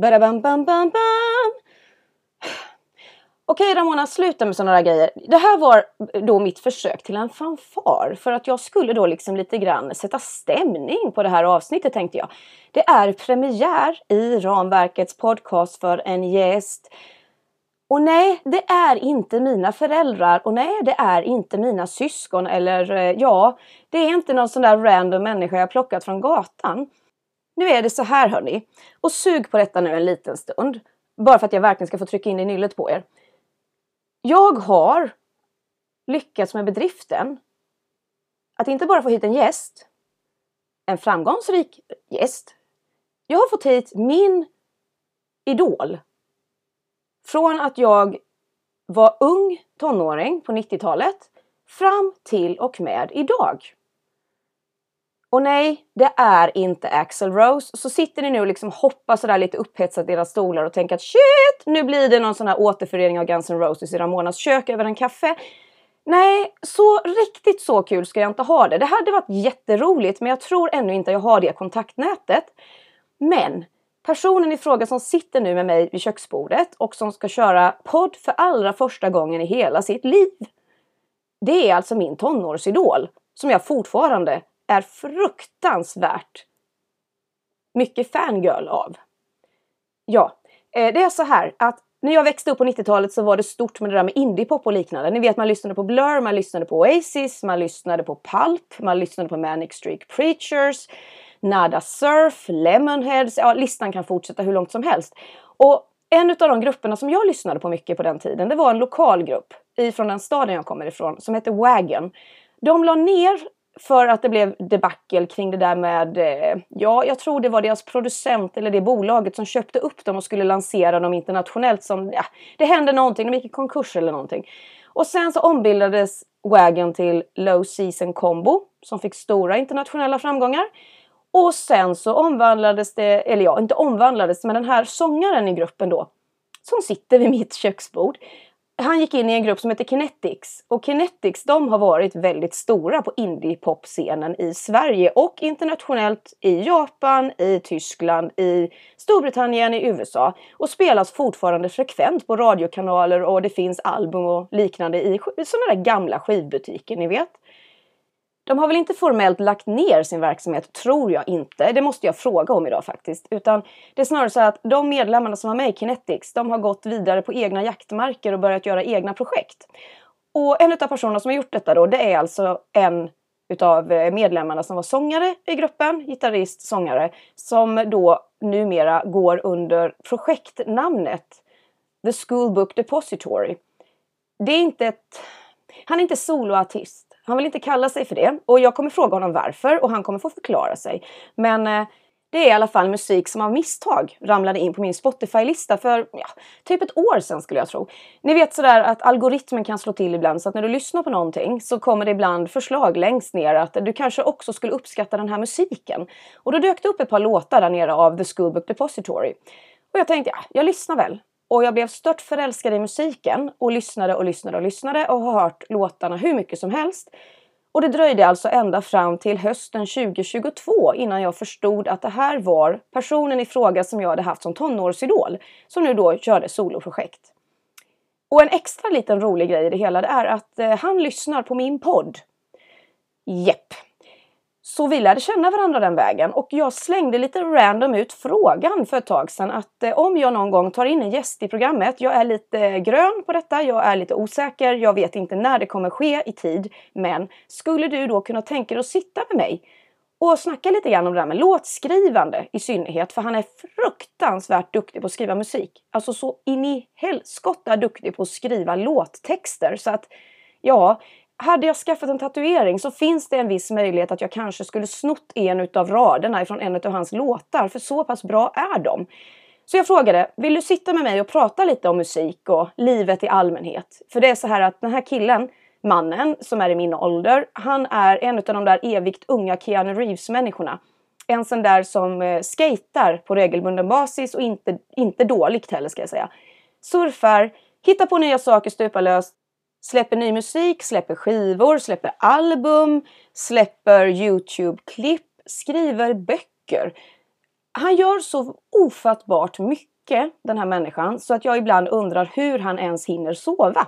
Badabam, bam, bam, bam. Okej Ramona, sluta med sådana där grejer. Det här var då mitt försök till en fanfar för att jag skulle då liksom lite grann sätta stämning på det här avsnittet tänkte jag. Det är premiär i ramverkets podcast för en gäst. Och nej, det är inte mina föräldrar och nej, det är inte mina syskon eller eh, ja, det är inte någon sån där random människa jag plockat från gatan. Nu är det så här hörni, och sug på detta nu en liten stund. Bara för att jag verkligen ska få trycka in i nyllet på er. Jag har lyckats med bedriften att inte bara få hit en gäst, en framgångsrik gäst. Jag har fått hit min idol. Från att jag var ung tonåring på 90-talet fram till och med idag. Och nej, det är inte Axel Rose. Så sitter ni nu och liksom hoppar sådär lite upphetsat i era stolar och tänker att shit, nu blir det någon sån här återförening av Guns N' Roses i Ramonas kök över en kaffe. Nej, så riktigt så kul ska jag inte ha det. Det hade varit jätteroligt, men jag tror ännu inte jag har det kontaktnätet. Men personen i fråga som sitter nu med mig vid köksbordet och som ska köra podd för allra första gången i hela sitt liv. Det är alltså min tonårsidol som jag fortfarande är fruktansvärt mycket fangirl av. Ja, eh, det är så här att när jag växte upp på 90-talet så var det stort med det där med indiepop och liknande. Ni vet man lyssnade på Blur, man lyssnade på Oasis, man lyssnade på Pulp, man lyssnade på Manic Street Preachers, Nada Surf, Lemonheads, ja listan kan fortsätta hur långt som helst. Och en av de grupperna som jag lyssnade på mycket på den tiden, det var en lokal grupp ifrån den staden jag kommer ifrån som hette Wagon. De la ner för att det blev debacle kring det där med, eh, ja, jag tror det var deras producent eller det bolaget som köpte upp dem och skulle lansera dem internationellt som, ja, det hände någonting, de gick i konkurs eller någonting. Och sen så ombildades Wagon till Low Season Combo som fick stora internationella framgångar. Och sen så omvandlades det, eller ja, inte omvandlades, men den här sångaren i gruppen då, som sitter vid mitt köksbord, han gick in i en grupp som heter Kinetics och Kinetics de har varit väldigt stora på indie-pop-scenen i Sverige och internationellt i Japan, i Tyskland, i Storbritannien, i USA och spelas fortfarande frekvent på radiokanaler och det finns album och liknande i sådana där gamla skivbutiker ni vet. De har väl inte formellt lagt ner sin verksamhet, tror jag inte. Det måste jag fråga om idag faktiskt. Utan det är snarare så att de medlemmarna som var med i Kinetics, de har gått vidare på egna jaktmarker och börjat göra egna projekt. Och en av personerna som har gjort detta då, det är alltså en utav eh, medlemmarna som var sångare i gruppen, gitarrist, sångare, som då numera går under projektnamnet The Schoolbook Depository. Det är inte ett... Han är inte soloartist. Han vill inte kalla sig för det och jag kommer fråga honom varför och han kommer få förklara sig. Men eh, det är i alla fall musik som av misstag ramlade in på min Spotify-lista för ja, typ ett år sedan skulle jag tro. Ni vet sådär att algoritmen kan slå till ibland så att när du lyssnar på någonting så kommer det ibland förslag längst ner att du kanske också skulle uppskatta den här musiken. Och då dök det upp ett par låtar där nere av The Schoolbook Depository. Och jag tänkte, ja, jag lyssnar väl. Och jag blev stört förälskad i musiken och lyssnade och lyssnade och lyssnade och har hört låtarna hur mycket som helst. Och det dröjde alltså ända fram till hösten 2022 innan jag förstod att det här var personen i fråga som jag hade haft som tonårsidol som nu då körde soloprojekt. Och en extra liten rolig grej i det hela det är att eh, han lyssnar på min podd. Jepp, så vi lärde känna varandra den vägen. Och jag slängde lite random ut frågan för ett tag sedan att eh, om jag någon gång tar in en gäst i programmet, jag är lite grön på detta, jag är lite osäker, jag vet inte när det kommer ske i tid, men skulle du då kunna tänka dig att sitta med mig och snacka lite grann om det här med låtskrivande i synnerhet, för han är fruktansvärt duktig på att skriva musik. Alltså så in i helskotta duktig på att skriva låttexter. Så att ja, hade jag skaffat en tatuering så finns det en viss möjlighet att jag kanske skulle snott en utav raderna ifrån en av hans låtar, för så pass bra är de. Så jag frågade, vill du sitta med mig och prata lite om musik och livet i allmänhet? För det är så här att den här killen, mannen som är i min ålder, han är en av de där evigt unga Keanu Reeves-människorna. En sån där som eh, skater på regelbunden basis och inte, inte dåligt heller ska jag säga. Surfar, hittar på nya saker stupa löst, släpper ny musik, släpper skivor, släpper album, släpper Youtube-klipp, skriver böcker. Han gör så ofattbart mycket, den här människan, så att jag ibland undrar hur han ens hinner sova.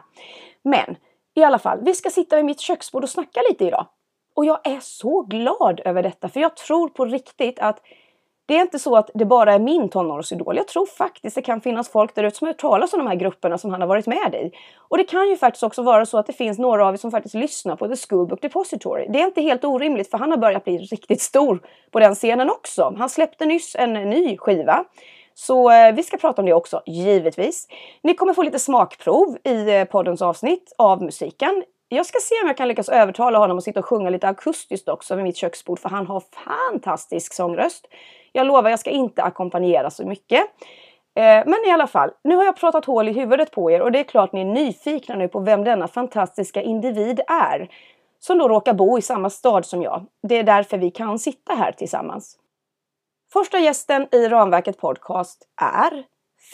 Men i alla fall, vi ska sitta vid mitt köksbord och snacka lite idag. Och jag är så glad över detta, för jag tror på riktigt att det är inte så att det bara är min tonårsidol. Jag tror faktiskt det kan finnas folk där ute som har hört talas om de här grupperna som han har varit med i. Och det kan ju faktiskt också vara så att det finns några av er som faktiskt lyssnar på The Schoolbook Depository. Det är inte helt orimligt för han har börjat bli riktigt stor på den scenen också. Han släppte nyss en ny skiva. Så eh, vi ska prata om det också, givetvis. Ni kommer få lite smakprov i eh, poddens avsnitt av musiken. Jag ska se om jag kan lyckas övertala honom att sitta och sjunga lite akustiskt också vid mitt köksbord för han har fantastisk sångröst. Jag lovar, jag ska inte ackompanjera så mycket. Eh, men i alla fall, nu har jag pratat hål i huvudet på er och det är klart ni är nyfikna nu på vem denna fantastiska individ är. Som då råkar bo i samma stad som jag. Det är därför vi kan sitta här tillsammans. Första gästen i Ramverket Podcast är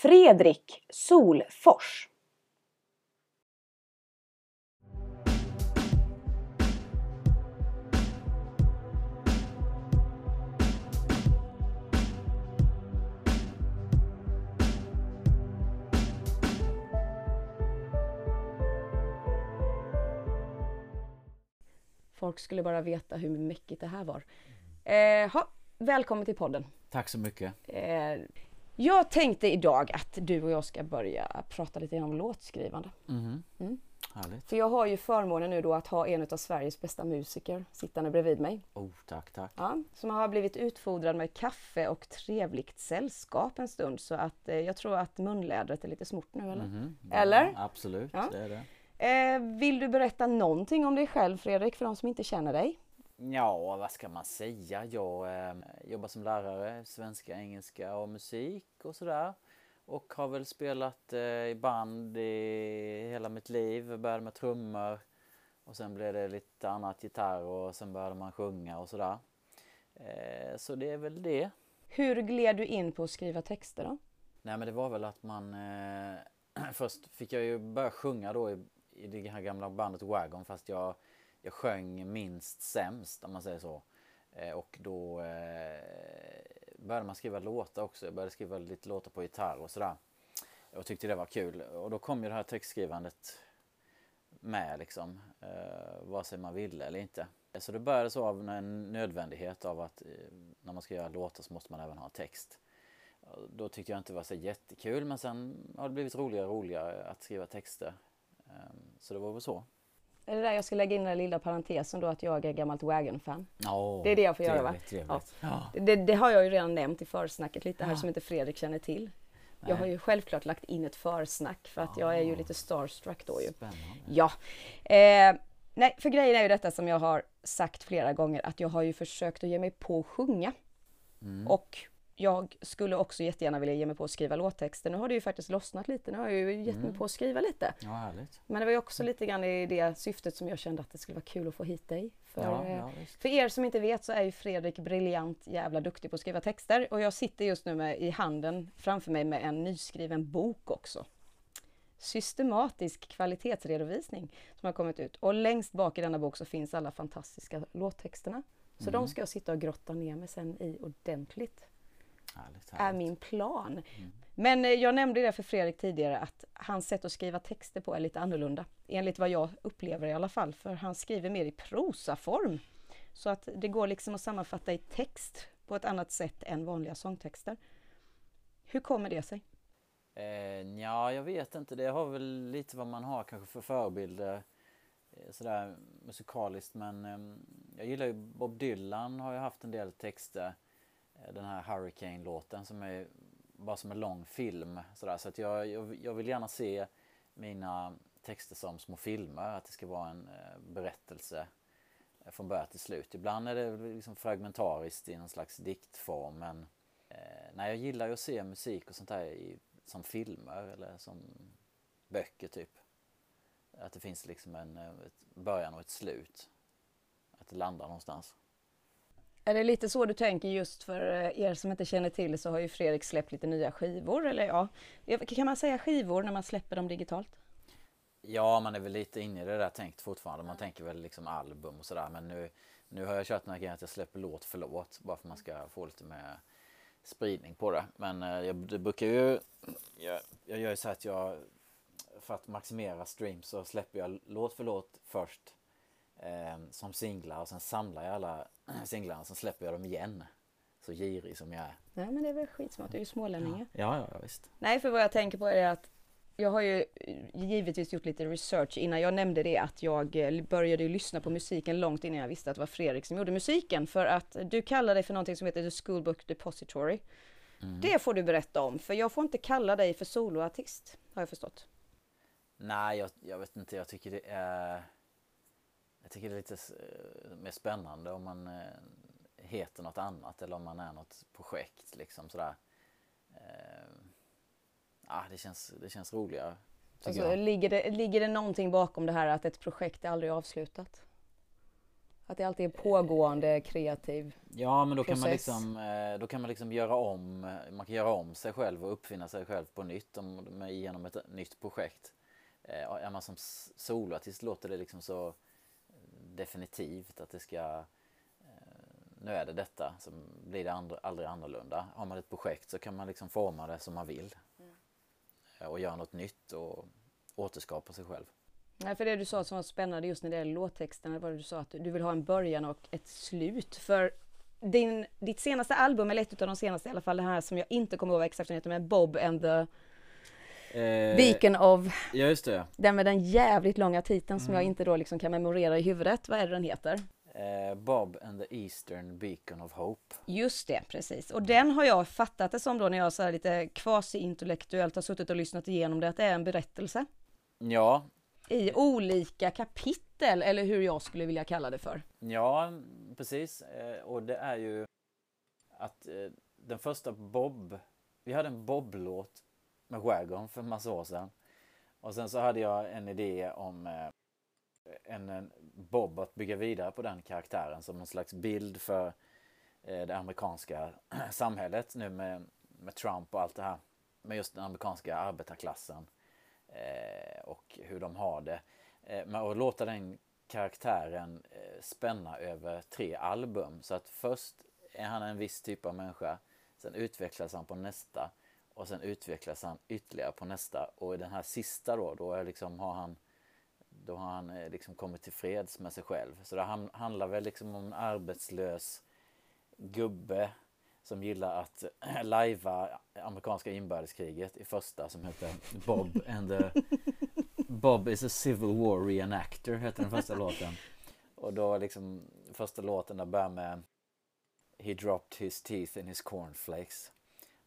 Fredrik Solfors. Folk skulle bara veta hur mäckigt det här var. Eh, ha, välkommen till podden. Tack så mycket. Eh, jag tänkte idag att du och jag ska börja prata lite om låtskrivande. Mm. Mm. Härligt. För jag har ju förmånen nu då att ha en av Sveriges bästa musiker sittande bredvid mig. Oh, tack, tack. Ja, som har blivit utfodrad med kaffe och trevligt sällskap en stund så att eh, jag tror att munlädret är lite smort nu eller? Mm. Eller? Ja, absolut, Ja. det är det. Eh, vill du berätta någonting om dig själv Fredrik för de som inte känner dig? Ja, vad ska man säga? Jag eh, jobbar som lärare, svenska, engelska och musik och sådär. Och har väl spelat eh, i band i hela mitt liv. Jag började med trummor och sen blev det lite annat gitarr och sen började man sjunga och sådär. Eh, så det är väl det. Hur gled du in på att skriva texter då? Nej men det var väl att man eh, Först fick jag ju börja sjunga då i, i det här gamla bandet Wagon fast jag, jag sjöng minst sämst om man säger så. Eh, och då eh, började man skriva låtar också. Jag började skriva lite låtar på gitarr och sådär. Och tyckte det var kul. Och då kom ju det här textskrivandet med liksom. Eh, vare sig man ville eller inte. Så det började så av en nödvändighet av att eh, när man ska göra låtar så måste man även ha text. Då tyckte jag inte det var så jättekul men sen har det blivit roligare och roligare att skriva texter. Ehm, Så det var väl så. Är det där jag ska lägga in den lilla parentesen då att jag är gammalt Wagon-fan? Ja, Det är det jag får göra, va? trevligt, Trevligt. Ja. Det, det har jag ju redan nämnt i försnacket lite här Ja. som inte Fredrik känner till. Jag Nej. har ju självklart lagt in ett försnack för att jag är ju lite starstruck då ju. Spännande. Ja. Eh, nej, för grejen är ju detta som jag har sagt flera gånger att jag har ju försökt att ge mig på att sjunga. Mm. Och jag skulle också jättegärna vilja ge mig på att skriva låttexter. Nu har det ju faktiskt lossnat lite. Nu har jag ju gett mig Mm. på att skriva lite. Ja, härligt. Men det var ju också lite grann i det syftet som jag kände att det skulle vara kul att få hit dig. För, Ja, eh, ja, för er som inte vet så är ju Fredrik briljant jävla duktig på att skriva texter. Och jag sitter just nu med, i handen framför mig med en nyskriven bok också. Systematisk kvalitetsredovisning som har kommit ut. Och längst bak i denna bok så finns alla fantastiska låttexterna. Så de ska jag sitta och grotta ner mig sen i ordentligt Härligt, är min plan. Men eh, jag nämnde det för Fredrik tidigare att hans sätt att skriva texter på är lite annorlunda. Enligt vad jag upplever i alla fall. För han skriver mer i prosaform. Så att det går liksom att sammanfatta i text på ett annat sätt än vanliga sångtexter. Hur kommer det sig? Eh, ja, jag vet inte. Det har väl lite vad man har kanske för förebilder eh, sådär musikaliskt. Men eh, jag gillar ju Bob Dylan har ju haft en del texter. Eh, den här Hurricane-låten som är bara som en lång film. Sådär. Så att jag, jag, jag vill gärna se mina texter som små filmer. Att det ska vara en eh, berättelse eh, från början till slut. Ibland är det liksom fragmentariskt i någon slags diktform. Men eh, nej, jag gillar ju att se musik och sånt där i, som filmer eller som böcker typ. Att det finns liksom en ett början och ett slut. Att det landar någonstans. Är det lite så du tänker just för eh, er som inte känner till så har ju Fredrik släppt lite nya skivor. Eller ja, kan man säga skivor när man släpper dem digitalt? Ja, man är väl lite inne i det där tänkt fortfarande. Man tänker väl liksom album och sådär. Men nu, nu har jag kört den här grejen att jag släpper låt för låt. Bara för att man ska få lite mer spridning på det. Men eh, jag, det brukar ju, jag, jag gör ju så att jag, för att maximera streams så släpper jag låt för låt först eh, som singlar och sen samlar jag alla singlarna och sen släpper jag dem igen. Så girig som jag är. Nej men det är väl skitsmart, du är ju smålänning Ja, ja, ja visst. Nej för vad jag tänker på är att jag har ju givetvis gjort lite research innan jag nämnde det att jag eh, började lyssna på musiken långt innan jag visste att det var Fredrik som gjorde musiken. För att du kallar dig för någonting som heter The Schoolbook Depository. Mm. Det får du berätta om, för jag får inte kalla dig för soloartist, har jag förstått. Nej, jag, jag vet inte, jag tycker det är... Jag tycker det är lite mer spännande om man eh, heter något annat eller om man är något projekt liksom sådär. Eh, ja, det, känns, det känns roligare. Alltså, ligger, det, ligger det någonting bakom det här att ett projekt är aldrig avslutat? Att det alltid är pågående kreativ Ja men då process. kan man liksom eh, Då kan man liksom göra om eh, Man kan göra om sig själv och uppfinna sig själv på nytt om, genom ett nytt projekt. Är man som soloartist låter det liksom så definitivt att det ska nu är det detta, så blir det andra, aldrig annorlunda. Har man ett projekt så kan man liksom forma det som man vill. Mm. Och göra något nytt och återskapa sig själv. Nej, för det du sa som var spännande just när det gäller låttexterna var det du sa att du vill ha en början och ett slut. För din, ditt senaste album, eller ett av de senaste i alla fall, det här som jag inte kommer ihåg vad exakt heter, men Bob and the eh, Beacon of... Ja, just det. Den med den jävligt långa titeln mm. som jag mm. inte då liksom kan memorera i huvudet. Vad är det den heter? Eh, Bob and the Eastern Beacon of Hope. Just det, precis. Och den har jag fattat det som då när jag så här lite kvasi-intellektuellt har suttit och lyssnat igenom det, att det är en berättelse. Ja. I olika kapitel, eller hur jag skulle vilja kalla det för. Ja, precis. Eh, och det är ju att eh, den första Bob, vi hade en Bob-låt med Wagon för en massa år sedan. Och sen så hade jag en idé om eh, en, en Bob att bygga vidare på den karaktären som någon slags bild för eh, det amerikanska samhället nu med, med Trump och allt det här. Med just den amerikanska arbetarklassen eh, och hur de har det. Eh, men att låta den karaktären eh, spänna över tre album. Så att först är han en viss typ av människa. Sen utvecklas han på nästa och sen utvecklas han ytterligare på nästa. Och i den här sista då, då är liksom, har han då har han eh, liksom kommit till freds med sig själv. Så det handlar väl liksom om en arbetslös gubbe som gillar att eh, lajva amerikanska inbördeskriget i första som heter Bob and the Bob is a civil war reenactor heter den första låten. Och då liksom första låten där börjar med He dropped his teeth in his cornflakes.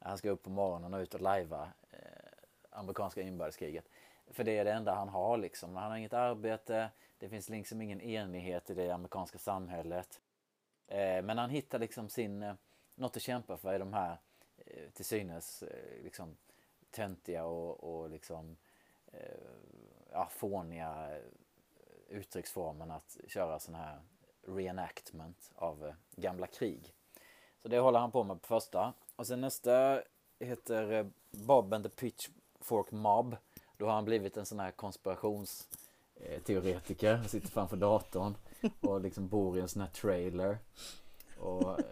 Han ska upp på morgonen och ut och lajva eh, amerikanska inbördeskriget. För det är det enda han har liksom. Han har inget arbete, det finns liksom ingen enighet i det amerikanska samhället. Eh, men han hittar liksom sin, eh, något att kämpa för i de här eh, till synes eh, liksom töntiga och, och liksom eh, ja, fåniga eh, uttrycksformen att köra sån här reenactment av eh, gamla krig. Så det håller han på med på första. Och sen nästa heter eh, Bob and the Pitchfork Mob. Då har han blivit en sån här konspirationsteoretiker. Sitter framför datorn och liksom bor i en sån här trailer. Och eh,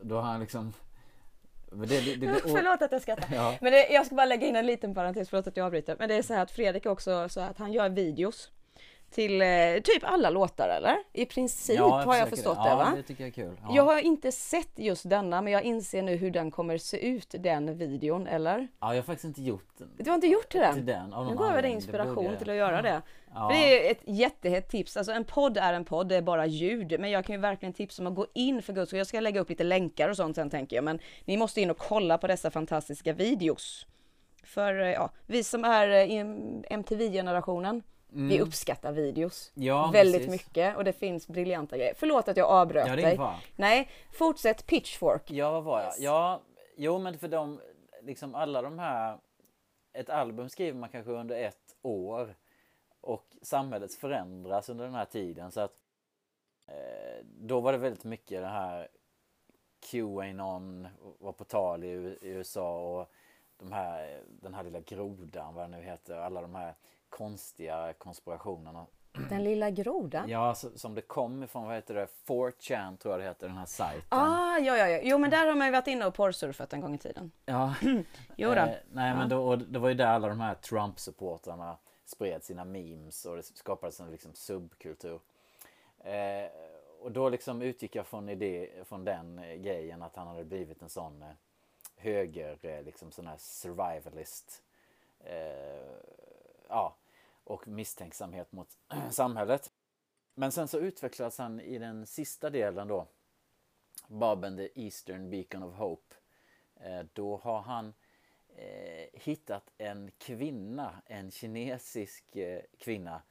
då har han liksom det, det, det, och... Förlåt att jag skrattar. Ja. Men jag ska bara lägga in en liten parentes, förlåt att jag avbryter. Men det är så här att Fredrik också så att han gör videos till eh, typ alla låtar eller? I princip ja, har jag förstått det, det va? Ja, det tycker jag är kul. Ja. Jag har inte sett just denna men jag inser nu hur den kommer se ut, den videon, eller? Ja, jag har faktiskt inte gjort den. Du har inte gjort den? Till den nu gav jag dig inspiration till att göra det. Ja. Det är ett jättehett tips. Alltså en podd är en podd, det är bara ljud. Men jag kan ju verkligen tipsa om att gå in för guds skull. Jag ska lägga upp lite länkar och sånt sen tänker jag. Men ni måste in och kolla på dessa fantastiska videos. För eh, ja, vi som är i MTV-generationen, Mm. Vi uppskattar videos ja, väldigt precis. mycket och det finns briljanta grejer. Förlåt att jag avbröt ja, dig. Nej, fortsätt Pitchfork. Ja, vad var jag? Yes. Ja, jo men för de, liksom alla de här, ett album skriver man kanske under ett år och samhället förändras under den här tiden så att eh, då var det väldigt mycket det här Qanon var på tal i, i USA och de här, den här lilla grodan, vad det nu heter, alla de här konstiga konspirationerna Den lilla grodan? Ja, som det kom ifrån, vad heter det, 4chan tror jag det heter, den här sajten. Ah, ja, ja, ja. Jo, men där har man ju varit inne och porrsurfat en gång i tiden. Ja. Jo. Eh, nej, men då, och det var ju där alla de här Trump-supportrarna spred sina memes och det skapades en liksom subkultur. Eh, och då liksom utgick jag från, idé, från den eh, grejen att han hade blivit en sån eh, höger, eh, liksom sån här survivalist. Eh, ja, och misstänksamhet mot samhället. Men sen så utvecklas han i den sista delen då, Baben the Eastern Beacon of Hope. Eh, då har han eh, hittat en kvinna, en kinesisk eh, kvinna.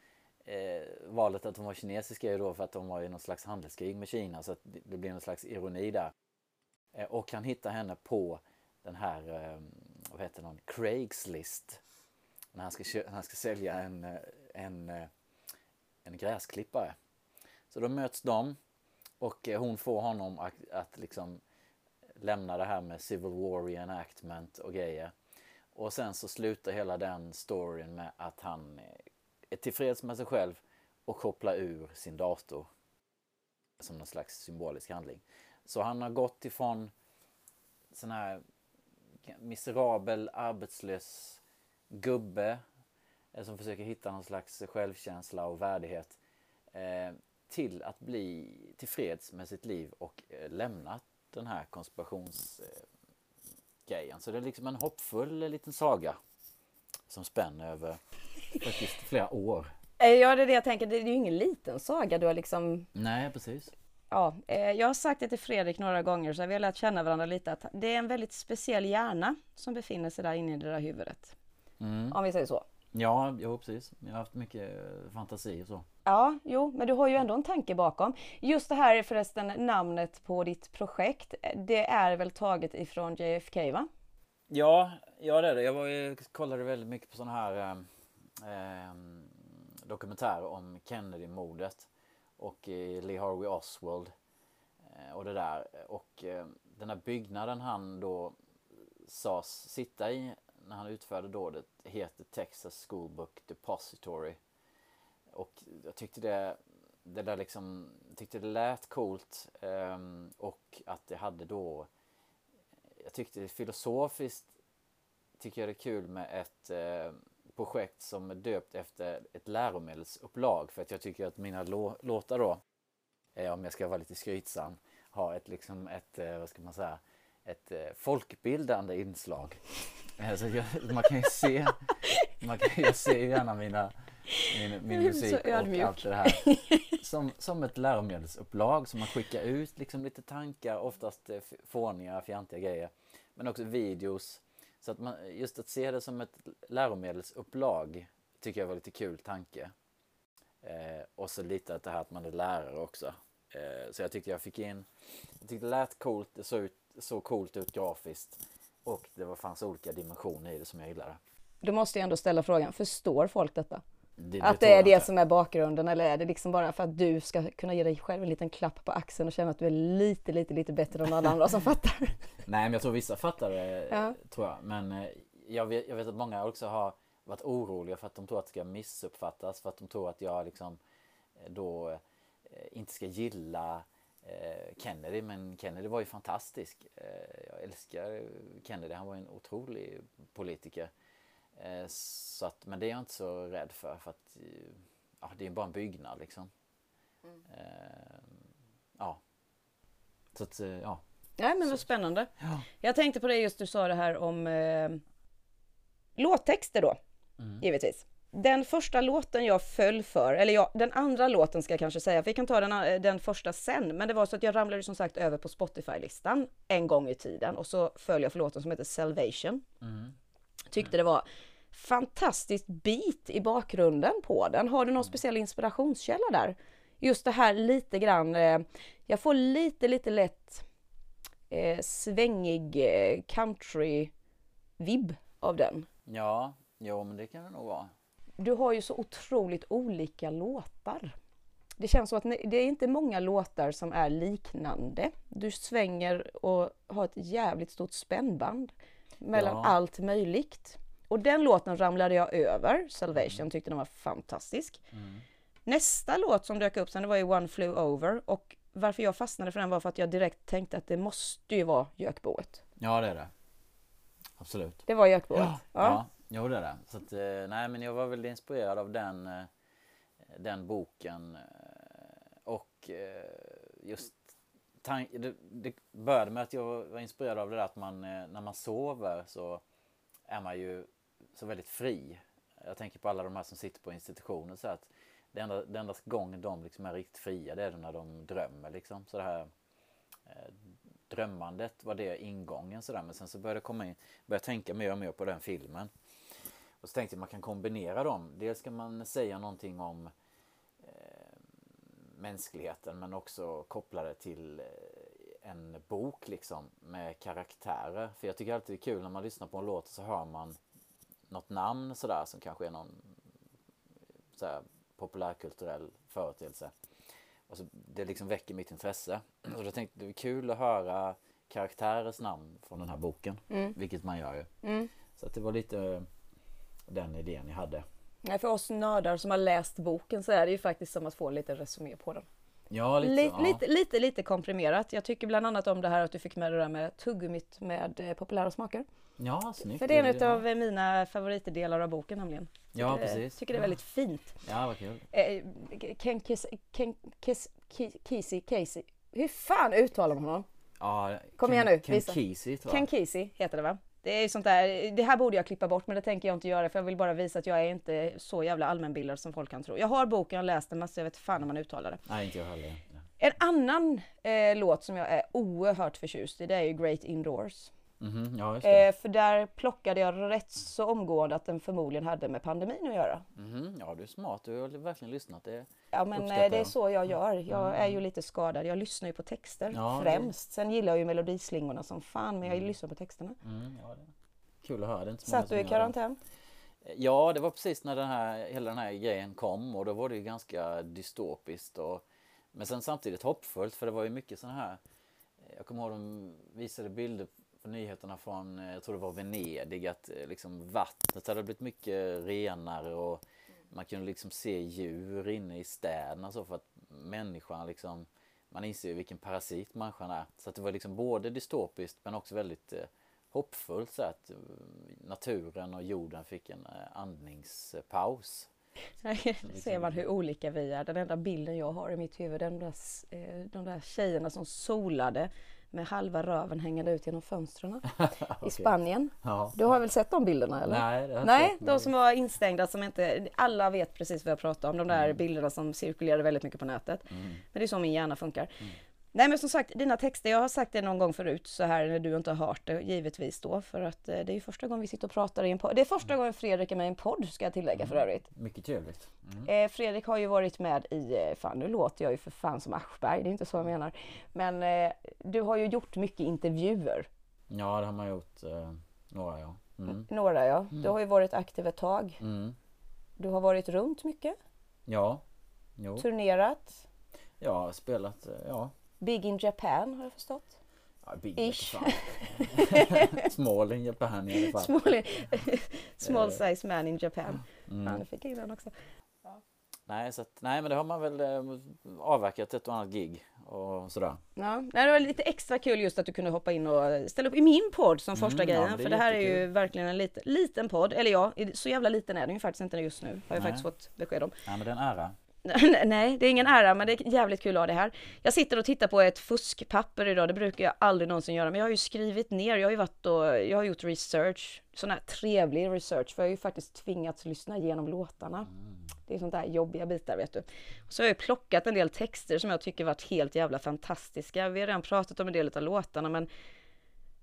Eh, valet att hon var kinesisk är ju då för att hon var i någon slags handelskrig med Kina så att det det blir någon slags ironi där. Eh, och han hittar henne på den här, eh, vad heter någon, Craigslist. När han ska, när han ska sälja en, eh, en, eh, en gräsklippare. Så då möts de och eh, hon får honom att, att liksom lämna det här med Civil War reenactment och grejer. Och sen så slutar hela den storyn med att han är tillfreds med sig själv och kopplar ur sin dator. Som någon slags symbolisk handling. Så han har gått ifrån sån här miserabel, arbetslös gubbe eh, som försöker hitta någon slags självkänsla och värdighet eh, till att bli tillfreds med sitt liv och eh, lämna den här konspirationsgrejen. Så det är liksom en hoppfull liten saga som spänner över faktiskt flera år. Ja, det är det jag tänker. Det är ju ingen liten saga. Du har liksom Nej, precis. Ja, jag har sagt det till Fredrik några gånger så vi har lärt känna varandra lite att det är en väldigt speciell hjärna som befinner sig där inne i det där huvudet. Mm. Om vi säger så. Ja, jo, precis. Jag har haft mycket eh, fantasi och så. Ja, jo, men du har ju ändå en tanke bakom. Just det här är förresten namnet på ditt projekt. Det är väl taget ifrån JFK va? Ja, ja det är det. Jag var, ju- kollade väldigt mycket på sådana här eh, eh, dokumentärer om Kennedy-mordet och eh, Lee Harvey Oswald eh, och det där. Och eh, den här byggnaden han då sades sitta i när han utförde dådet heter Texas School Book Depository. Och jag tyckte det, det där liksom, tyckte det lät coolt ehm, och att det hade då jag tyckte det filosofiskt tycker jag det är kul med ett eh, projekt som är döpt efter ett läromedelsupplag för att jag tycker att mina lå- låtar då, eh, om jag ska vara lite skrytsam, har ett liksom ett, eh, vad ska man säga, ett eh, folkbildande inslag. Eh, så jag, man kan ju se, man kan, jag ser ju gärna mina, min, min musik och allt det här som, som ett läromedelsupplag som man skickar ut liksom lite tankar, oftast eh, fåniga, fjantiga grejer. Men också videos. Så att man, just att se det som ett läromedelsupplag tycker jag var lite kul tanke. Eh, och så lite att det här att man är lärare också. Eh, så jag tyckte jag fick in, jag tyckte det lät coolt, det såg, ut, såg coolt ut grafiskt. Och det var, fanns olika dimensioner i det som jag gillade. Du måste ju ändå ställa frågan, förstår folk detta? Det, Att tror det är jag det inte. som är bakgrunden eller är det liksom bara för att du ska kunna ge dig själv en liten klapp på axeln och känna att du är lite, lite, lite bättre än alla andra som fattar? Nej, men jag tror vissa fattar det, Ja. tror jag. Men eh, jag vet, jag vet att många också har varit oroliga för att de tror att det ska missuppfattas. För att de tror att jag liksom eh, då eh, inte ska gilla Kennedy. Men Kennedy var ju fantastisk. Eh, jag älskar Kennedy. Han var en otrolig politiker. Eh, så att, men det är jag inte så rädd för. För att eh, ja, det är bara en byggnad liksom. Eh, ja. Så att, eh, ja. Nej men vad spännande. Ja. Jag tänkte på det just du sa det här om eh, låttexter då, Mm. givetvis. Den första låten jag föll för, eller ja, den andra låten ska jag kanske säga, för vi kan ta den, eh, den första sen, men det var så att jag ramlade som sagt över på Spotify-listan en gång i tiden och så föll jag för låten som heter Salvation. Mm. Tyckte det var fantastiskt beat i bakgrunden på den. Har du någon speciell inspirationskälla där? Just det här lite grann, eh, jag får lite, lite lätt eh, svängig eh, country-vibb av den. Ja, jo men det kan det nog vara. Du har ju så otroligt olika låtar. Det känns som att det är inte många låtar som är liknande. Du svänger och har ett jävligt stort spännband mellan Ja. allt möjligt. Och den låten ramlade jag över, Salvation, tyckte den var fantastisk. Nästa låt som dök upp sen det var ju One Flew Over och varför jag fastnade för den var för att jag direkt tänkte att det måste ju vara Gökboet. Ja det är det. Absolut. Det var Gökboet. Ja, ja jo det är det. Så att, eh, nej men jag var väldigt inspirerad av den, eh, den boken. Eh, och just det, det började med att jag var inspirerad av det där att man när man sover så är man ju så väldigt fri. Jag tänker på alla de här som sitter på institutioner så att det enda, det enda gången de liksom är riktigt fria det är när de drömmer liksom. Så det här eh, drömmandet var det ingången sådär men sen så började jag komma in, började tänka mer och mer på den filmen. Och så tänkte jag man kan kombinera dem. Dels kan man säga någonting om eh, mänskligheten men också koppla det till eh, en bok liksom med karaktärer. För jag tycker alltid det är kul när man lyssnar på en låt så hör man något namn sådär som kanske är någon sådär, populärkulturell företeelse. Och så det liksom väcker mitt intresse. Och då tänkte jag det är kul att höra karaktärers namn från den här boken. Vilket man gör ju. Mm. Så att det var lite den idén jag hade. Nej, för oss nördar som har läst boken så är det ju faktiskt som att få lite resumé på den. Ja, lite, Lite, ja. lite, lite, lite komprimerat. Jag tycker bland annat om det här att du fick med det där med tuggummit med eh, populära smaker. Ja, snyggt. För det är en av mina favoritdelar av boken nämligen. Ja, Tycker det- precis. Tycker det är väldigt fint. Ja, vad kul. Eh, Ken Kiss, Ken Kesey, Casey. Hur fan uttalar man honom? Ja, Kom Ken, igen nu, Ken visa. Kesey Ken. Kesey heter det va? Det är sånt där, det här borde jag klippa bort men det tänker jag inte göra för jag vill bara visa att jag är inte så jävla allmänbildad som folk kan tro. Jag har boken, jag har läst den men jag vet fan hur man uttalar det. Nej, inte jag heller. En annan eh, låt som jag är oerhört förtjust i det är ju Great Indoors. Mhm, ja. Eh, för där plockade jag rätt så omgående att den förmodligen hade med pandemin att göra. Mhm, ja, du är smart. Du har verkligen lyssnat. Det... Ja men eh, det är jag. så jag gör. Jag är ju lite skadad. Jag lyssnar ju på texter Ja, främst. Sen gillar jag ju melodislingorna som fan men jag lyssnar på texterna. Mm, ja. Kul att höra. Det är inte Satt du i karantän? Ja, det var precis när den här, hela den här grejen kom och då var det ju ganska dystopiskt. Och, men sen samtidigt hoppfullt för det var ju mycket sådana här Jag kommer ihåg de visade bilder på nyheterna från, eh, jag tror det var Venedig, att eh, liksom vattnet hade blivit mycket renare och man kunde liksom se djur inne i städerna så för att människan liksom man inser ju vilken parasit människan är. Så att det var liksom både dystopiskt men också väldigt eh, hoppfullt så att naturen och jorden fick en eh, andningspaus. Där ser man hur olika vi är. Den enda bilden jag har i mitt huvud är de där, de där tjejerna som solade med halva röven hängande ut genom fönstren i Spanien. Ja. Du har väl sett de bilderna eller? Nej, det har Nej, sett, de som var instängda som inte, alla vet precis vad jag pratar om. De där bilderna som cirkulerade väldigt mycket på nätet. Mm. Men det är så min hjärna funkar. Nej men som sagt, dina texter, jag har sagt det någon gång förut så här när du inte har hört det, givetvis då. För att eh, det är ju första gången vi sitter och pratar i en podd. Det är första gången Fredrik är med i en podd ska jag tillägga för övrigt. Mycket trevligt. Mm. Eh, Fredrik har ju varit med i, eh, fan nu låter jag ju för fan som Aschberg, det är inte så jag menar. Men eh, du har ju gjort mycket intervjuer. Ja, det har man gjort. Eh, några ja. Mm. Några ja. Du har ju varit aktiv ett tag. Mm. Du har varit runt mycket, Ja. Jo. turnerat. Ja, spelat, eh, ja. Big in Japan har jag förstått. ja big Ish. Small in Japan i alla fall. Small, Eh. small size man in Japan. Mm. Nu fick in den också. Nej, så att, nej, men det har man väl eh, avverkat ett och annat gig och sådär. Ja, nej, det var lite extra kul just att du kunde hoppa in och ställa upp i min podd som första Mm, ja, grejen. det är för det här är ju jättekul. verkligen en liten, liten podd. Eller ja, så jävla liten är den ju faktiskt inte just nu. Har jag Nej. faktiskt fått besked om. Ja, men det är en ära. Nej, det är ingen ära, men det är jävligt kul att ha det här. Jag sitter och tittar på ett fuskpapper idag, det brukar jag aldrig någonsin göra, men jag har ju skrivit ner, jag har ju varit och, jag har gjort research, sån här trevlig research, för jag har ju faktiskt tvingats lyssna igenom låtarna. Det är sånt där jobbiga bitar, vet du. Och så har jag ju plockat en del texter som jag tycker varit helt jävla fantastiska. Vi har redan pratat om en del av låtarna, men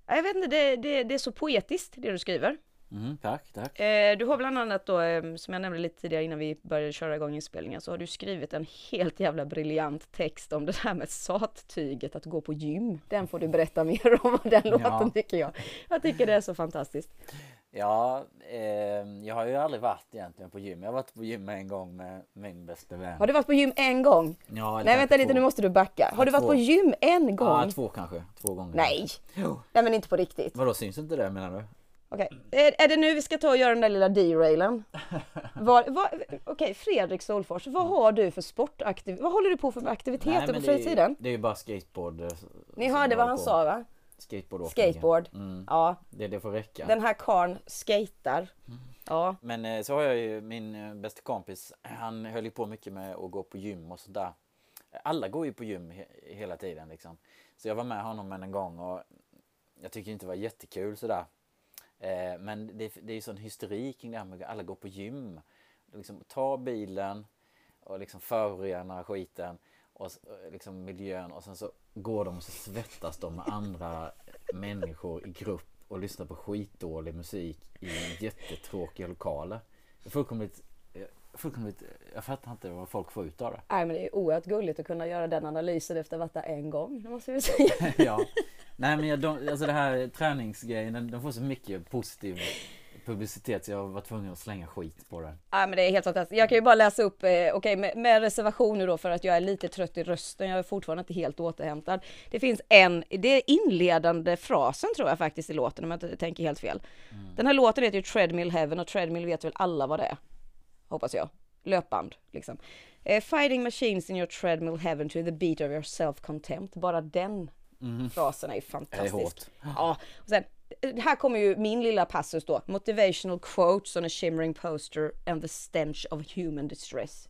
jag vet inte, det, det, det är så poetiskt det du skriver. Mm, tack, tack. Eh, du har bland annat då, eh, som jag nämnde lite tidigare innan vi började köra igång inspelningen, så har du skrivit en helt jävla briljant text om det här med sattyget att gå på gym. Den får du berätta mer om, den låten tycker jag. Jag tycker det är så fantastiskt. Ja, eh, jag har ju aldrig varit egentligen på gym. Jag har varit på gym en gång med min bästa vän. Har du varit på gym en gång? Ja, Nej vänta två. lite, nu måste du backa. Har du varit två. på gym en gång? Ja, två kanske. Två gånger. Nej! Jo. Nej men inte på riktigt. Vadå, syns inte det menar du? Okej, är, är det nu vi ska ta och göra den där lilla derailen? Okej, Fredrik Solfors, vad har du för sportaktivitet? Vad håller du på för aktiviteter på fritiden? Det är ju bara skateboard. eh, Ni hörde vad han på. sa va? Skateboardåkning. Skateboard. Mm. Ja, Det, det får räcka. den här karln skatar. Ja, Men eh, så har jag ju min eh, bästa kompis, han höll ju på mycket med att gå på gym och sådär. Alla går ju på gym he hela tiden liksom. Så jag var med honom en gång och jag tycker inte det var jättekul sådär. Eh, men det, det är ju sån hysteri kring det här med att alla går på gym. Liksom, ta bilen och liksom förorena skiten och eh, liksom miljön och sen så går de och så svettas de med andra människor i grupp och lyssnar på skitdålig musik i jättetråkiga lokaler. Det är fullkomligt, fullkomligt, jag fattar inte vad folk får ut av det. Nej, men det är oerhört gulligt att kunna göra den analysen efter att ha varit där en gång. Det måste jag säga. ja. Nej men jag, de, alltså det här träningsgrejen, den, den får så mycket positiv publicitet så jag var tvungen att slänga skit på den. Ja, men det är helt fantastiskt. Jag kan ju bara läsa upp, eh, okej med, med reservation nu då för att jag är lite trött i rösten. Jag är fortfarande inte helt återhämtad. Det finns en, det är inledande frasen tror jag faktiskt i låten om jag inte tänker helt fel. Den här låten heter ju Treadmill Heaven och Treadmill vet väl alla vad det är. Hoppas jag. Löpband liksom. Eh, fighting machines in your treadmill heaven to the beat of your self-contempt. Bara den frasen är fantastisk. hårt. Ja, och sen eh, här kommer ju min lilla passus då. Motivational quotes on a shimmering poster and the stench of human distress.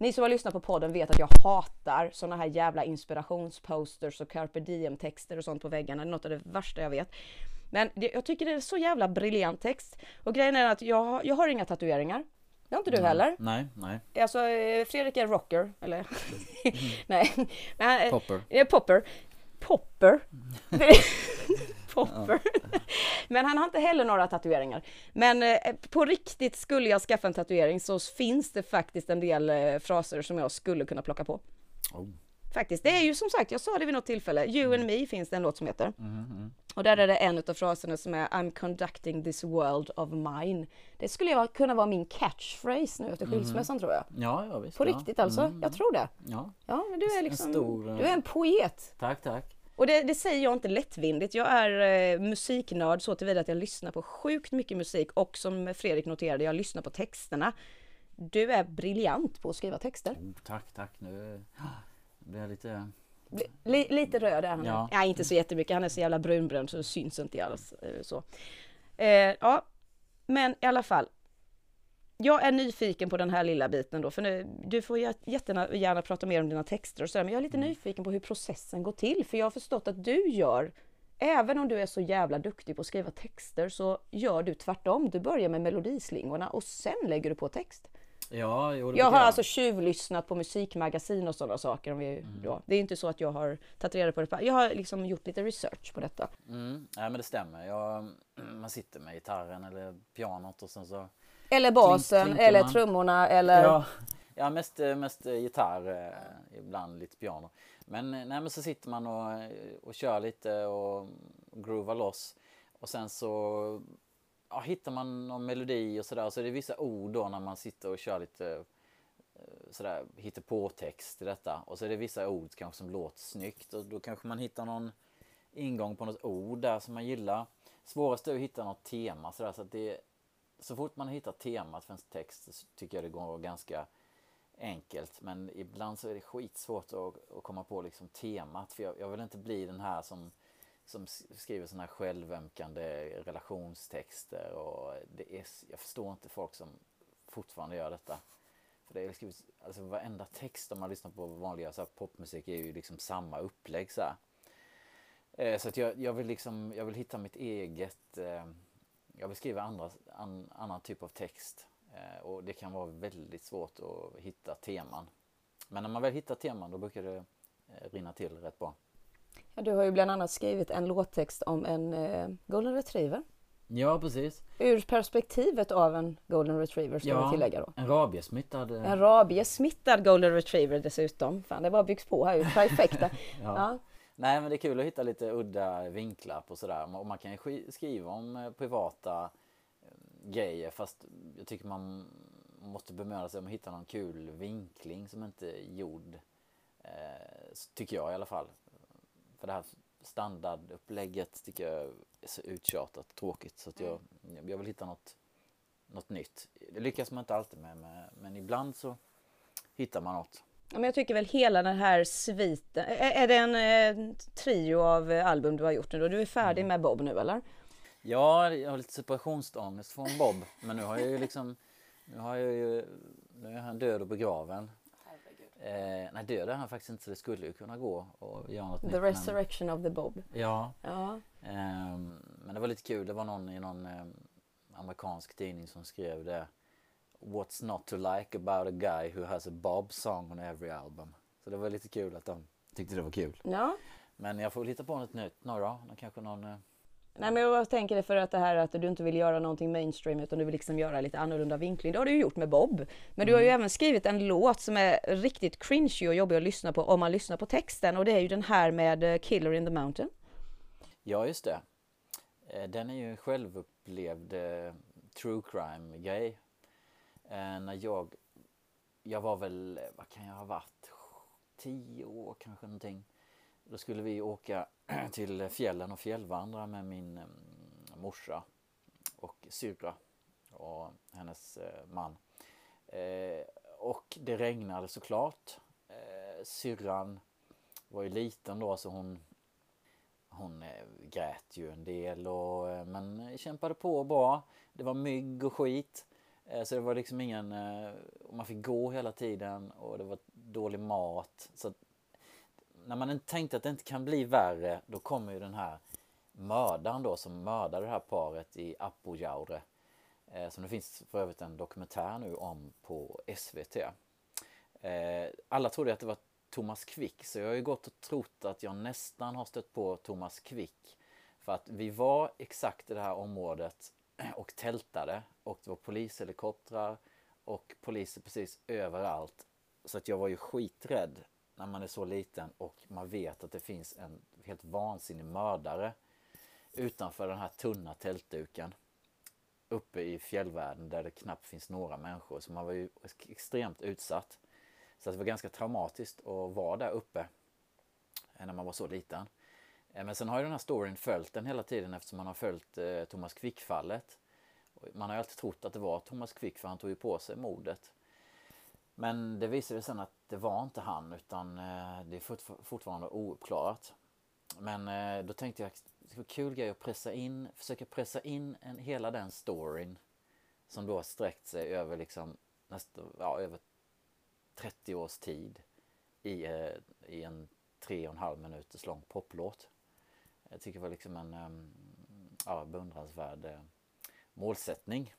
Ni som har lyssnat på podden vet att jag hatar såna här jävla inspirationsposters och carpe diem texter och sånt på väggarna. Det är något av det värsta jag vet. Men det, jag tycker det är så jävla briljant text. Och grejen är att jag, jag har inga tatueringar. Det har inte du heller. Nej, nej. Alltså eh, Fredrik är rocker, eller? Nej. Men, Popper. Eh, popper. Popper. Popper. Men han har inte heller några tatueringar. Men eh, på riktigt skulle jag skaffa en tatuering så finns det faktiskt en del eh, fraser som jag skulle kunna plocka på. Oh. Faktiskt, det är ju som sagt, jag sa det vid något tillfälle, You and me finns det en låt som heter. Mm, Och där är det en av fraserna som är I'm conducting this world of mine. Det skulle jag kunna vara min catchphrase nu efter skilsmässan tror jag. Ja, ja visst. På ja. riktigt alltså, jag tror det. Ja, Ja, men du är liksom, stor, eh, du är en poet. tack, tack. Och det, det säger jag inte lättvindigt. Jag är eh, musiknörd så tillvida att jag lyssnar på sjukt mycket musik och som Fredrik noterade, jag lyssnar på texterna. Du är briljant på att skriva texter. Oh, tack, tack. Nu blir jag lite... Li, lite röd är han. Ja. Ja. inte så jättemycket. Han är så jävla brunbränd så det syns inte alls. eh, Så. Eh, ja, men i alla fall. Jag är nyfiken på den här lilla biten då, för nu, du får jä- jättegärna gärna prata mer om dina texter och sådär, men jag är lite nyfiken på hur processen går till, för jag har förstått att du gör, även om du är så jävla duktig på att skriva texter, så gör du tvärtom. Du börjar med melodislingorna och sen lägger du på text. Ja, jo, Jag har alltså tjuvlyssnat på musikmagasin och sådana saker. Om vi, Mm. ja, det är inte så att jag har tagit reda på det. Jag har liksom gjort lite research på detta. Mm, nej men det stämmer. Jag, man sitter med gitarren eller pianot och sen så... Eller basen, klinkar eller man. trummorna, eller... Ja, ja mest, mest gitarr, eh, ibland lite piano. Men, eh, nej, men så sitter man och, och kör lite och groovar loss. Och sen så ja, hittar man någon melodi och sådär. Så är det vissa ord då när man sitter och kör lite eh, sådär, hittar på text till detta. Och så är det vissa ord kanske som låter snyggt och då kanske man hittar någon ingång på något ord där som man gillar. Svårast är att hitta något tema sådär så att det så fort man hittar temat för en text så tycker jag det går ganska enkelt. Men ibland så är det skitsvårt att, att komma på liksom temat. För jag, jag vill inte bli den här som, som skriver såna här självömkande relationstexter. Och det är, jag förstår inte folk som fortfarande gör detta. För det är liksom, alltså varenda text om man lyssnar på vanliga så här, popmusik är ju liksom samma upplägg så här. Eh, Så att jag, jag vill liksom, jag vill hitta mitt eget, eh, jag vill skriva andra, an, annan typ av text. Eh, och det kan vara väldigt svårt att hitta teman. Men när man väl hittar teman då brukar det eh, rinna till rätt bra. Ja, du har ju bland annat skrivit en låttext om en eh, golden retriever. Ja precis. Ur perspektivet av en golden retriever ska vi tillägga då. en rabiesmittad. eh, En rabiesmittad golden retriever dessutom. Fan, det bara byggs på här ju. Trifecta. ja. Nej men det är kul att hitta lite udda vinklar på sådär. Och man kan ju sk- skriva om eh, privata eh, grejer fast jag tycker man måste bemöda sig om att hitta någon kul vinkling som inte är gjord. Eh, tycker jag i alla fall. För det här standardupplägget tycker jag är så uttjatat tråkigt så att jag, jag vill hitta något något nytt. Det lyckas man inte alltid med, med men ibland så hittar man något. Ja, men jag tycker väl hela den här sviten, är, är det en eh, trio av album du har gjort nu då? Du är färdig Mm. med Bob nu eller? Ja, jag har lite separationsångest från Bob. Men nu har jag ju liksom... Nu har jag ju... Nu är han död och begraven. Eh, nej, död är han faktiskt inte så det skulle ju kunna gå och göra något nytt. The men- Resurrection of the Bob. Ja, Ja. ehm, men det var lite kul. Det var någon i någon ehm, amerikansk tidning som skrev det. What's not to like about a guy who has a Bob song on every album. Så det var lite kul att de tyckte det var kul. ja. Men jag får väl hitta på något nytt nu då. Kanske någon... Nej men jag tänker det för att det här att du inte vill göra någonting mainstream utan du vill liksom göra lite annorlunda vinkling. Det har du ju gjort med Bob. Men du har ju även skrivit en låt som är riktigt cringy och jobbig att lyssna på om man lyssnar på texten och det är ju den här med eh, Killer in the Mountain. Ja, just det. Eh, Den är ju en självupplevd eh, true crime grej. Eh, när jag, jag var väl, vad kan jag ha varit, tio år kanske någonting. Då skulle vi åka till fjällen och fjällvandra med min eh, morsa och syrra och hennes eh, man. Eh, och det regnade såklart. Syrran var ju liten då så hon hon grät ju en del och, men kämpade på bra. Det var mygg och skit. Så det var liksom ingen... Man fick gå hela tiden och det var dålig mat. Så när man tänkte att det inte kan bli värre då kommer ju den här mördaren då som mördade det här paret i Apojaure. Eh, som det finns för övrigt en dokumentär nu om på SVT. Eh, alla trodde att det var Thomas Quick så jag har ju gått och trott att jag nästan har stött på Thomas Quick. För att vi var exakt i det här området och tältade och det var polishelikoptrar och poliser precis överallt. Så att jag var ju skiträdd när man är så liten och man vet att det finns en helt vansinnig mördare utanför den här tunna tältduken uppe i fjällvärlden där det knappt finns några människor. Så man var ju extremt utsatt. Så det var ganska traumatiskt att vara där uppe eh, när man var så liten. Eh, men sen har ju den här storyn följt den hela tiden eftersom man har följt eh, Thomas Quick-fallet. Man har ju alltid trott att det var Thomas Quick för han tog ju på sig mordet. Men det visade sig sen att det var inte han utan eh, det är fort- fortfarande ouppklarat. Men eh, då tänkte jag att det var kul grej att pressa in, försöka pressa in en, hela den storyn som då har sträckt sig över liksom nästa, ja, över 30 års tid i, eh, i en tre och en halv minuters lång poplåt. Jag tycker det var liksom en ehm, ja, beundransvärd eh, målsättning.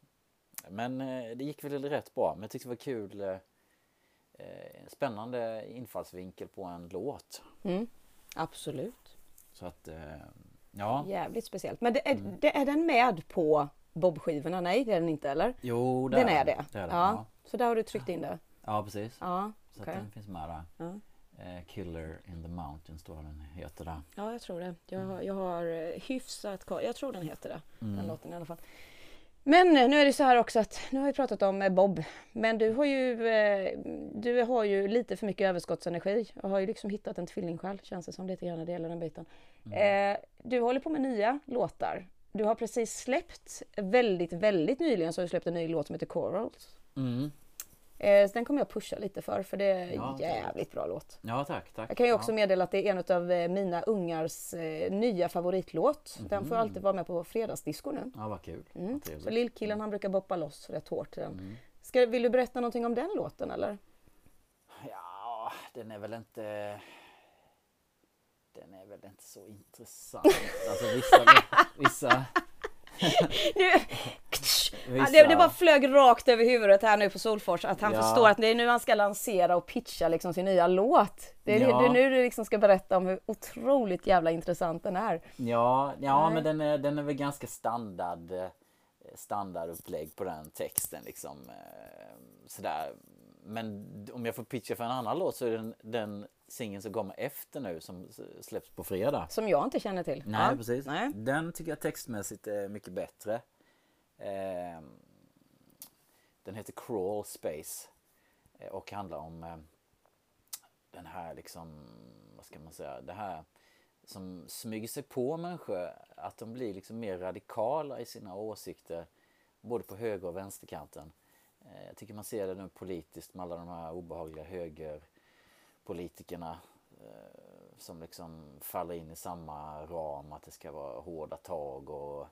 Men eh, det gick väl rätt bra. Men jag tyckte det var kul. Eh, Eh, eh, spännande infallsvinkel på en låt. Mm. Absolut. Så att, eh, ja. Jävligt speciellt. Men det är, Mm. det är den med på Bob-skivorna? Nej, det är den inte eller? Jo, det Den är det? det, är det. Ja. Ja. Så där har du tryckt in det? ja, precis. Ja, Så att den finns med där. Ja. Eh, Killer in the Mountains tror jag den heter där. Ja, jag tror det. Jag jag har hyfsat koll. Jag tror den heter det. Den Mm. låten i alla fall. Men eh, nu är det så här också att nu har vi pratat om eh, Bob. Men du har ju, eh, du har ju lite för mycket överskottsenergi. Jag har ju liksom hittat en tvillingsjäl känns det som lite grann när det gäller den biten. Mm. Du håller på med nya låtar. Du har precis släppt, väldigt, väldigt nyligen så har du släppt en ny låt som heter Corals. Mm. Eh, så den kommer jag pusha lite för, för det är Ja, jävligt bra låt. Ja, tack, tack. Jag kan ju också ja. meddela att det är en av eh, mina ungars eh, nya favoritlåt. Den får alltid vara med på fredagsdisco nu. Ja, vad kul. Mm. Vad Så lillkillen han brukar boppa loss rätt hårt till den. Mm. Ska, vill du berätta någonting om den låten eller? Ja, den är väl inte... Den är väl inte så intressant. Alltså vissa... vissa, Nu, vissa det, det bara flög rakt över huvudet här nu på Solfors att han Ja. förstår att det är nu han ska lansera och pitcha liksom sin nya låt. Det är, Ja. det är nu du liksom ska berätta om hur otroligt jävla intressant den är. Ja, ja Nej. men den är, den är väl ganska standard eh, standardupplägg på den texten liksom. eh, Sådär. Men om jag får pitcha för en annan låt så är den, den singeln som kommer efter nu som släpps på fredag. Som jag inte känner till. Nej, Ja. precis. Nej. Den tycker jag textmässigt är mycket bättre. Ehm, den heter Crawl Space eh, och handlar om eh, den här liksom, vad ska man säga, det här som smyger sig på människor, att de blir liksom mer radikala i sina åsikter både på höger och vänsterkanten. Eh, jag tycker man ser det nu politiskt med alla de här obehagliga högerpolitikerna eh, som liksom faller in i samma ram, att det ska vara hårda tag och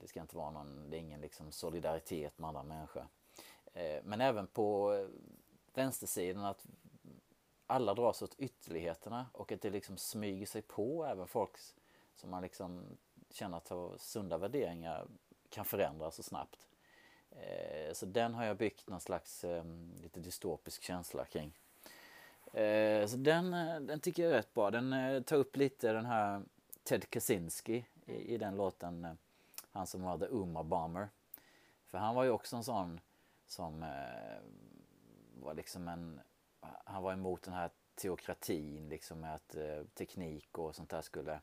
det ska inte vara någon, det är ingen liksom solidaritet med andra människor. Eh, men även på vänstersidan att alla dras åt ytterligheterna och att det liksom smyger sig på även folk som man liksom känner att har sunda värderingar kan förändras så snabbt. Eh, så den har jag byggt någon slags ehm, lite dystopisk känsla kring. Eh, så den, eh, den tycker jag är rätt bra. Den eh, tar upp lite den här Ted Kaczynski i, i den låten, han som var The Uma Bomber. För han var ju också en sån som var liksom en, han var emot den här teokratin liksom med att teknik och sånt där skulle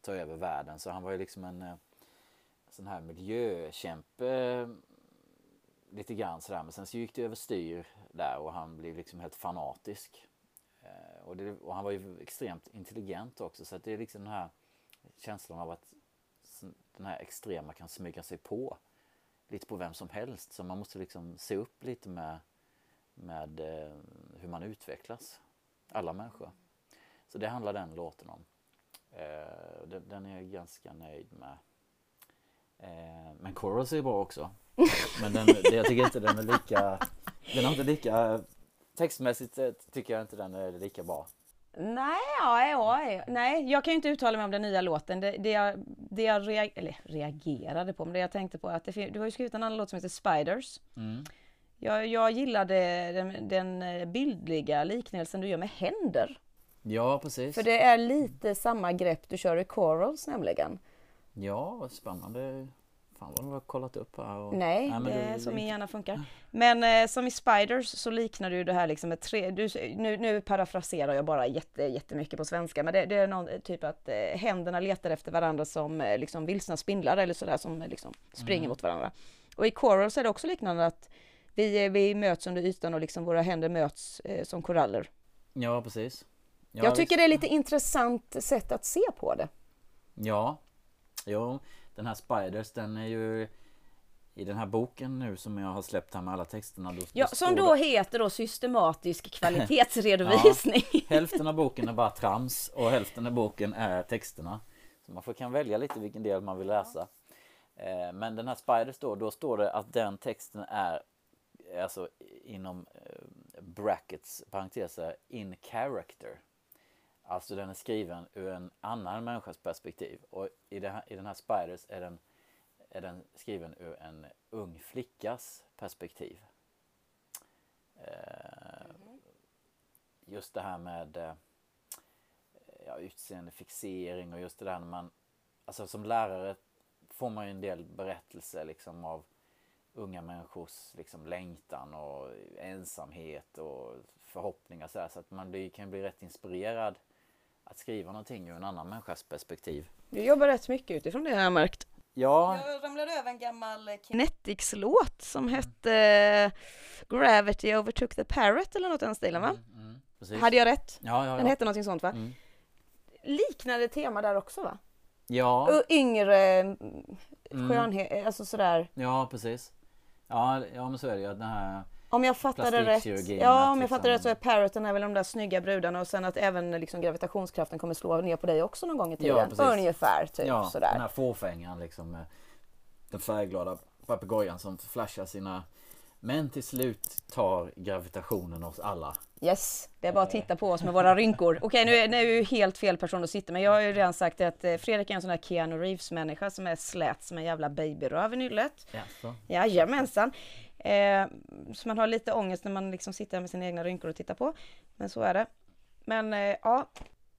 ta över världen. Så han var ju liksom en sån här miljökämpe lite grann sådär. Men sen så gick det överstyr där och han blev liksom helt fanatisk. Eh, och, det, och, han var ju extremt intelligent också så att det är liksom den här känslan av att den här extrema kan smyga sig på lite på vem som helst. Så man måste liksom se upp lite med, med eh, hur man utvecklas. Alla människor. Så det handlar den låten om. Eh, den, den är jag ganska nöjd med. Eh, men Chorus är bra också. Men den, jag tycker inte den är lika... Den har inte lika... Textmässigt tycker jag inte den är lika bra. Nej, ja, nej, jag kan ju inte uttala mig om den nya låten. Det, det jag, det jag reag, eller, reagerade på, men det jag tänkte på att det, du har ju skrivit en annan låt som heter Spiders. Mm. Jag, jag gillade den, den bildliga liknelsen du gör med händer. Ja, precis. För det är lite samma grepp du kör i Corals nämligen. Ja, spännande. Fan vad du har kollat upp här. Och... Nej, Nej det är så min hjärna funkar. Men eh, som i Spiders så liknar du det här liksom med tre... Du, nu, nu parafraserar jag bara jätte, jättemycket på svenska, men det, det är någon typ att eh, händerna letar efter varandra som eh, liksom vilsna spindlar eller sådär som eh, liksom springer mm. mot varandra. Och i Coral så är det också liknande att vi, vi möts under ytan och liksom våra händer möts eh, som koraller. Ja, precis. Ja, jag tycker visst. det är lite intressant sätt att se på det. Ja, Jo, den här Spiders den är ju i den här boken nu som jag har släppt här med alla texterna. Då, ja, som då det... heter då systematisk kvalitetsredovisning. ja, hälften av boken är bara trams och hälften av boken är texterna. Så man får, kan välja lite vilken del man vill läsa. Eh, men den här Spiders då, då står det att den texten är alltså inom eh, brackets, parenteser, in character. Alltså den är skriven ur en annan människas perspektiv. Och i, här, i den här Spiders är den, är den skriven ur en ung flickas perspektiv. Eh, just det här med eh, ja, utseendefixering och just det där när man... Alltså som lärare får man ju en del berättelser liksom av unga människors liksom längtan och ensamhet och förhoppningar så, här, så att man blir, kan bli rätt inspirerad att skriva någonting ur en annan människas perspektiv. Du jobbar rätt mycket utifrån det har jag märkt. Ja. Jag ramlade över en gammal Kinetics-låt som hette Gravity overtook the parrot eller något i den stilen va? Mm, mm, Hade jag rätt? Ja, ja, ja. Den hette någonting sånt va? Mm. Liknande tema där också va? Ja. yngre mm. skönhet, alltså sådär. Ja precis. Ja, ja men så är det ju. Den här om jag fattar det rätt. Ja, om jag fattar det rätt så är Parroten är väl de där snygga brudarna och sen att även liksom gravitationskraften kommer slå ner på dig också någon gång i tiden. Ja, Ungefär, typ ja, sådär. den här fåfängan liksom. Den färgglada papegojan som flashar sina men till slut tar gravitationen oss alla. Yes, det är bara att titta på oss med våra rynkor. Okej, okay, nu, är, nu är ju helt fel person att sitta men jag har ju redan sagt att eh, Fredrik är en sån där Keanu Reeves-människa som är slät som en jävla babyröv i nyllet. Jaså? Jajamensan. Eh, så man har lite ångest när man liksom sitter med sina egna rynkor och tittar på. Men så är det. Men eh, ja.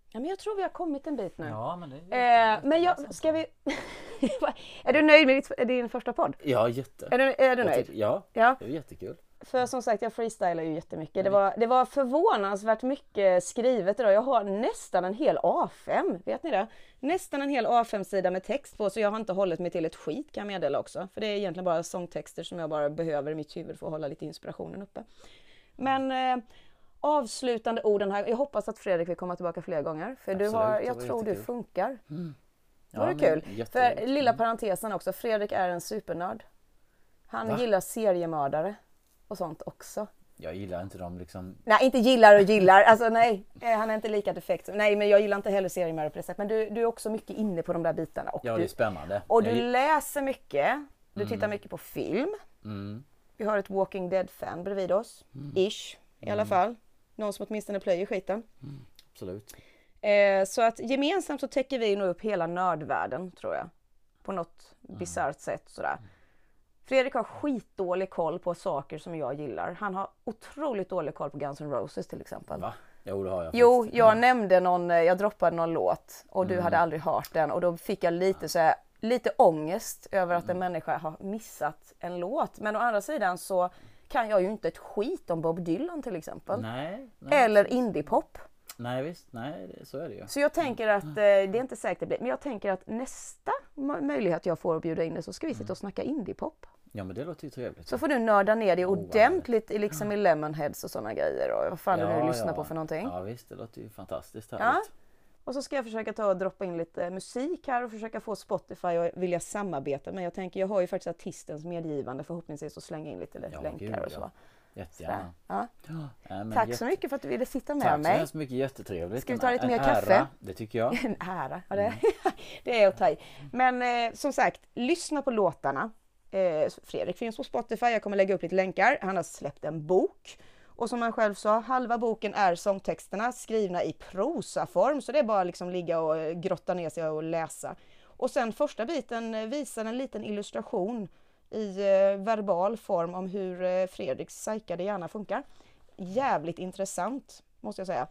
ja, men jag tror vi har kommit en bit nu. Ja, men det är eh, Men jag, ska vi... är du nöjd med din första podd? Ja, jätte. Är du, är du nöjd? Ja, ja, det är jättekul. För som sagt, jag freestylar ju jättemycket. Det var, det var förvånansvärt mycket skrivet idag. Jag har nästan en hel A5, vet ni det? Nästan en hel A5-sida med text på, så jag har inte hållit mig till ett skit kan jag meddela också. För det är egentligen bara sångtexter som jag bara behöver i mitt huvud för att hålla lite inspirationen uppe. Men eh, avslutande orden här. Jag hoppas att Fredrik vill komma tillbaka fler gånger. För Absolut, du har, jag tror jättekul. du funkar. Mm. Ja, det var kul. För lilla parentesen också, Fredrik är en supernörd. Han Va? gillar seriemördare och sånt också. Jag gillar inte dem liksom. Nej, inte gillar och gillar. Alltså nej, eh, han är inte lika defekt. Nej, men jag gillar inte heller seriemördare på det sättet. Men du, du är också mycket inne på de där bitarna. Och Ja, det du, är spännande. och du Jag läser mycket. Du tittar mycket på film. mm. Vi har ett Walking Dead-fan bredvid oss. Ish, i alla fall. Någon som åtminstone plöjer skiten. Absolut. Eh, så att gemensamt så täcker vi nog upp hela nördvärlden, tror jag. På något bisarrt sätt sådär. Fredrik har skitdålig koll på saker som jag gillar. Han har otroligt dålig koll på Guns N' Roses till exempel. Va? Jo, det har jag Jo, faktiskt. jag nämnde någon, eh, jag droppade någon låt och du hade aldrig hört den och då fick jag lite så här, lite ångest över att en människa har missat en låt. Men å andra sidan så kan jag ju inte ett skit om Bob Dylan till exempel. Nej. nej Eller indiepop. Nej, visst. Nej, det, så är det ju. Så jag tänker att, eh, det är inte säkert det blir, men jag tänker att nästa möjlighet jag får att bjuda in dig så ska vi sitta och snacka indiepop. Ja, men det låter ju trevligt. Så får du nörda ner dig vad ordentligt i, liksom i Lemonheads och sådana grejer och vad fan du nu lyssnar på för någonting. Ja, visst. Det låter ju fantastiskt Ja. härligt. Och så ska jag försöka ta och droppa in lite musik här och försöka få Spotify att vilja samarbeta. Men jag tänker, jag har ju faktiskt artistens medgivande förhoppningsvis att slänga in lite Ja, länkar gud, och ja. så. Jättegärna. Ja. Ja, Tack jätte- så mycket för att du ville sitta med Tack så mig. hemskt mycket. Jättetrevligt. Ska vi En ta lite ä- mer en kaffe? Ära, det tycker jag. En ära. Ja, det, det är att ta i. Men eh, som sagt, lyssna på låtarna. Eh, Fredrik finns på Spotify, jag kommer lägga upp lite länkar. Han har släppt en bok. Och som han själv sa, halva boken är sångtexterna skrivna i prosaform. Så det är bara att liksom ligga och eh, grotta ner sig och läsa. Och sen första biten eh, visar en liten illustration i eh, verbal form om hur Fredriks psykade hjärna funkar. Jävligt intressant måste jag säga.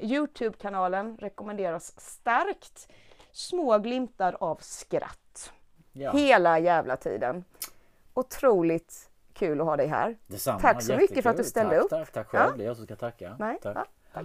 Youtube-kanalen rekommenderas starkt. Små glimtar av skratt. Ja, Hela jävla tiden. Otroligt kul att ha dig här. detsamma. Tack så mycket för att du Jättekul. ställde tack, upp. Tack, tack själv. Ja. Det är jag som ska tacka. Nej, tack. ja, tack.